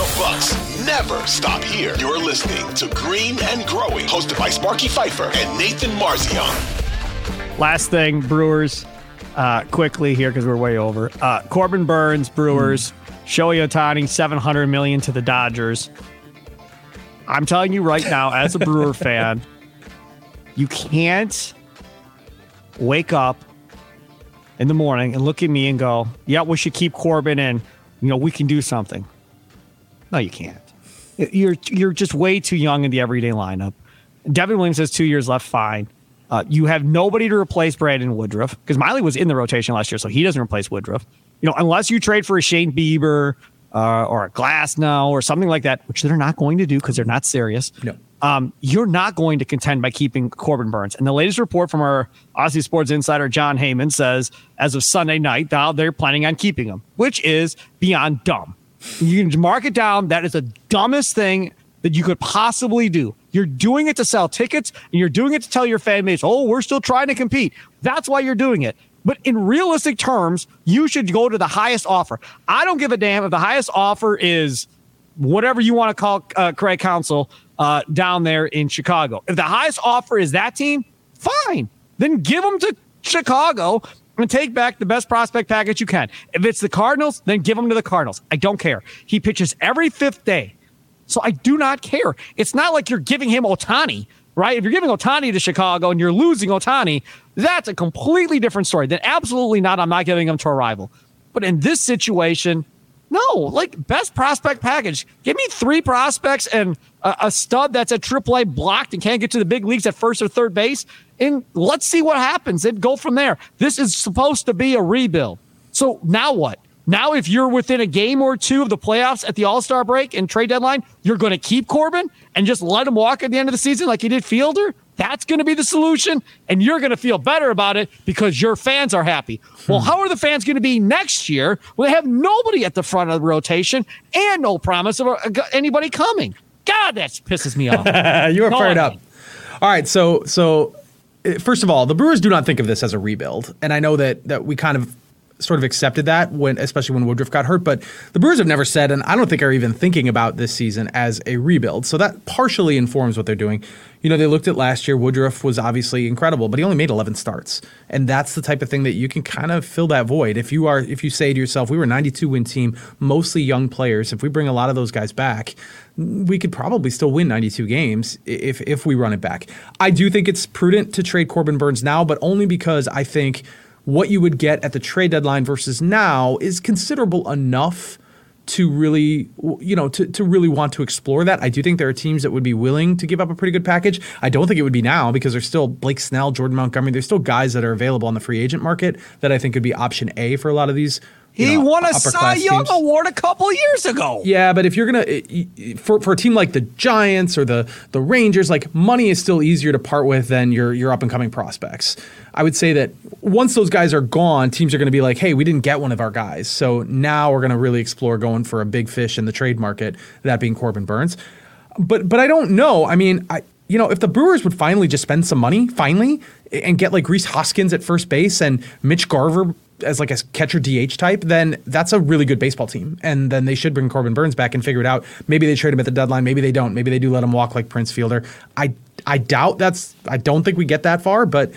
The Bucks never stop here. You're listening to Green and Growing, hosted by Sparky Fifer and Nathan Marzion. Last thing, Brewers, uh, quickly here because we're way over. Uh, Corbin Burnes, Brewers, mm. Shohei Ohtani, seven hundred million to the Dodgers. I'm telling you right now, as a Brewer fan, you can't wake up in the morning and look at me and go, "Yeah, we should keep Corbin and you know we can do something." No, you can't. You're you're just way too young in the everyday lineup. Devin Williams has two years left. Fine. Uh, you have nobody to replace Brandon Woodruff because Miley was in the rotation last year, so he doesn't replace Woodruff. You know, unless you trade for a Shane Bieber uh, or a Glasnow or something like that, which they're not going to do because they're not serious. No. Um, you're not going to contend by keeping Corbin Burnes. And the latest report from our Audacy Sports insider Jon Heyman says, as of Sunday night, now they're planning on keeping him, which is beyond dumb. You can mark it down. That is the dumbest thing that you could possibly do. You're doing it to sell tickets and you're doing it to tell your fan base, oh, we're still trying to compete. That's why you're doing it. But in realistic terms, you should go to the highest offer. I don't give a damn if the highest offer is whatever you want to call uh, Craig Counsell uh, down there in Chicago. If the highest offer is that team, fine. Then give them to Chicago and take back the best prospect package you can. If it's the Cardinals, then give him to the Cardinals. I don't care. He pitches every fifth day. So I do not care. It's not like you're giving him Ohtani, right? If you're giving Ohtani to Chicago and you're losing Ohtani, that's a completely different story. Then absolutely not. I'm not giving him to a rival. But in this situation, no, like best prospect package. Give me three prospects and a, a stud that's at AAA blocked and can't get to the big leagues at first or third base. And let's see what happens and go from there. This is supposed to be a rebuild. So now what? Now, if you're within a game or two of the playoffs at the All Star break and trade deadline, you're going to keep Corbin and just let him walk at the end of the season like you did Fielder? That's going to be the solution. And you're going to feel better about it because your fans are happy. Well, hmm. how are the fans going to be next year when they have nobody at the front of the rotation and no promise of anybody coming? God, that pisses me off. you are fired up. All right, so so eh, first of all, the Brewers do not think of this as a rebuild, and I know that that we kind of sort of accepted that when, especially when Woodruff got hurt. But the Brewers have never said, and I don't think are even thinking about this season as a rebuild. So that partially informs what they're doing. You know, they looked at last year. Woodruff was obviously incredible, but he only made 11 starts, and that's the type of thing that you can kind of fill that void. If you are, if you say to yourself, we were a 92 win team, mostly young players. If we bring a lot of those guys back, we could probably still win 92 games if if we run it back. I do think it's prudent to trade Corbin Burnes now, but only because I think what you would get at the trade deadline versus now is considerable enough to really you know to, to really want to explore that. I do think there are teams that would be willing to give up a pretty good package. I don't think it would be now because there's still Blake Snell, Jordan Montgomery, there's still guys that are available on the free agent market that I think could be option A for a lot of these he know, won a Cy Young teams. award a couple years ago. Yeah, but if you're gonna eh, for for a team like the Giants or the the Rangers, like money is still easier to part with than your your up and coming prospects. I would say that once those guys are gone, teams are going to be like, hey, we didn't get one of our guys, so now we're going to really explore going for a big fish in the trade market. That being Corbin Burnes, but but I don't know. I mean, I you know, if the Brewers would finally just spend some money, finally, and get like Rhys Hoskins at first base and Mitch Garver as like a catcher DH type, then that's a really good baseball team. And then they should bring Corbin Burnes back and figure it out. Maybe they trade him at the deadline. Maybe they don't. Maybe they do let him walk like Prince Fielder. I I doubt that's. I don't think we get that far, but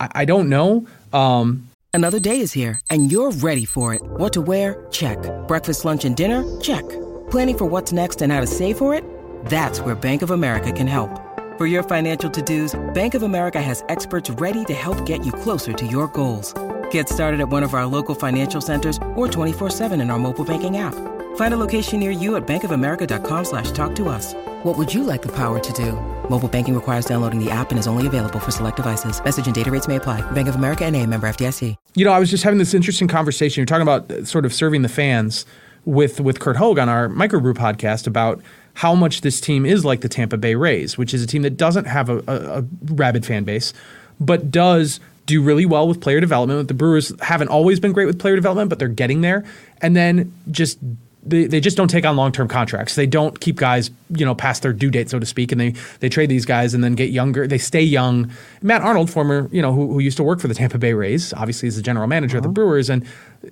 I, I don't know. Um, Another day is here, and you're ready for it. What to wear? Check. Breakfast, lunch, and dinner? Check. Planning for what's next and how to save for it? That's where Bank of America can help. For your financial to-dos, Bank of America has experts ready to help get you closer to your goals. Get started at one of our local financial centers or 24-7 in our mobile banking app. Find a location near you at bankofamerica.com slash talk to us. What would you like the power to do? Mobile banking requires downloading the app and is only available for select devices. Message and data rates may apply. Bank of America and a member FDIC. You know, I was just having this interesting conversation. You're talking about uh, sort of serving the fans with with Curt Hogg on our Microbrew podcast about how much this team is like the Tampa Bay Rays, which is a team that doesn't have a, a, a rabid fan base, but does do really well with player development. The Brewers haven't always been great with player development, but they're getting there. And then just they, they just don't take on long term contracts. They don't keep guys, you know, past their due date, so to speak, and they they trade these guys and then get younger. They stay young. Matt Arnold, former, you know, who, who used to work for the Tampa Bay Rays, obviously is the general manager uh-huh. of the uh-huh. Brewers, and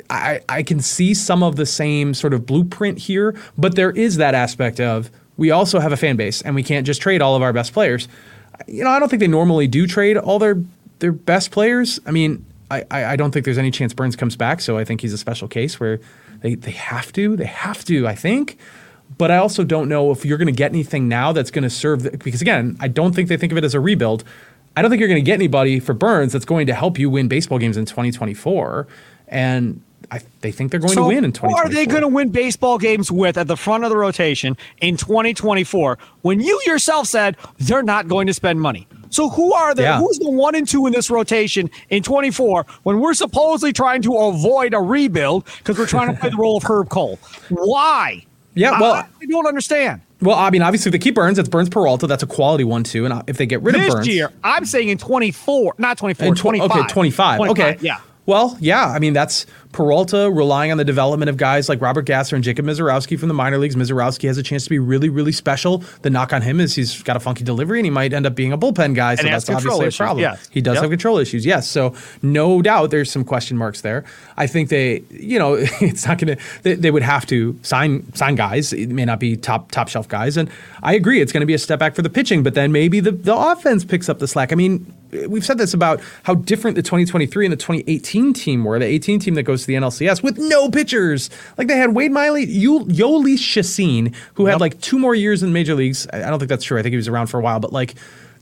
I I can see some of the same sort of blueprint here, but there is that aspect of we also have a fan base and we can't just trade all of our best players. You know, I don't think they normally do trade all their their best players. I mean, I, I don't think there's any chance Burnes comes back, so I think he's a special case where they, they have to. They have to, I think. But I also don't know if you're going to get anything now that's going to serve. The, because again, I don't think they think of it as a rebuild. I don't think you're going to get anybody for Burnes that's going to help you win baseball games in 2024. And I, they think they're going so to win in 2024. Who are they going to win baseball games with at the front of the rotation in 2024 when you yourself said they're not going to spend money? So who are the yeah. who's the one and two in this rotation in 24 when we're supposedly trying to avoid a rebuild because we're trying to play the role of Herb Cole? Why? Yeah, well, I, I don't understand. Well, I mean, obviously, if they keep Burnes, it's Burnes Peralta. That's a quality one too. And uh, if they get rid this of this year, I'm saying in 24, not 24, tw- 25. Okay, 25. 25. Okay, yeah. Well, yeah, I mean that's Peralta relying on the development of guys like Robert Gasser and Jacob Misiorowski from the minor leagues. Misiorowski has a chance to be really, really special. The knock on him is he's got a funky delivery and he might end up being a bullpen guy. So that's obviously issues. a problem. Yes. He does yep. have control issues, yes. So no doubt there's some question marks there. I think they, you know, it's not going to. They, they, would have to sign sign guys. It may not be top top shelf guys, and I agree it's going to be a step back for the pitching. But then maybe the the offense picks up the slack. I mean, we've said this about how different the 2023 and the 2018 team were. The 18 team that goes to the NLCS with no pitchers. Like they had Wade Miley, Jhoulys Chacin, who had like two more years in major leagues. I don't think that's true. I think he was around for a while, but like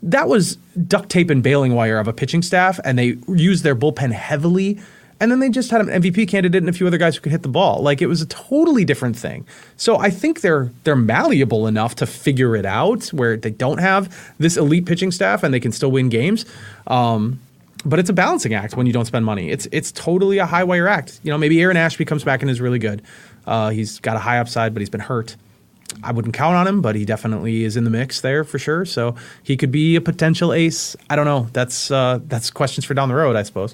that was duct tape and baling wire of a pitching staff, and they used their bullpen heavily and then they just had an MVP candidate and a few other guys who could hit the ball. Like it was a totally different thing. So I think they're they're malleable enough to figure it out where they don't have this elite pitching staff and they can still win games. Um, but it's a balancing act when you don't spend money. It's it's totally a high wire act. You know, maybe Aaron Ashby comes back and is really good. Uh, he's got a high upside, but he's been hurt. I wouldn't count on him, but he definitely is in the mix there for sure. So he could be a potential ace. I don't know. That's uh, that's questions for down the road, I suppose.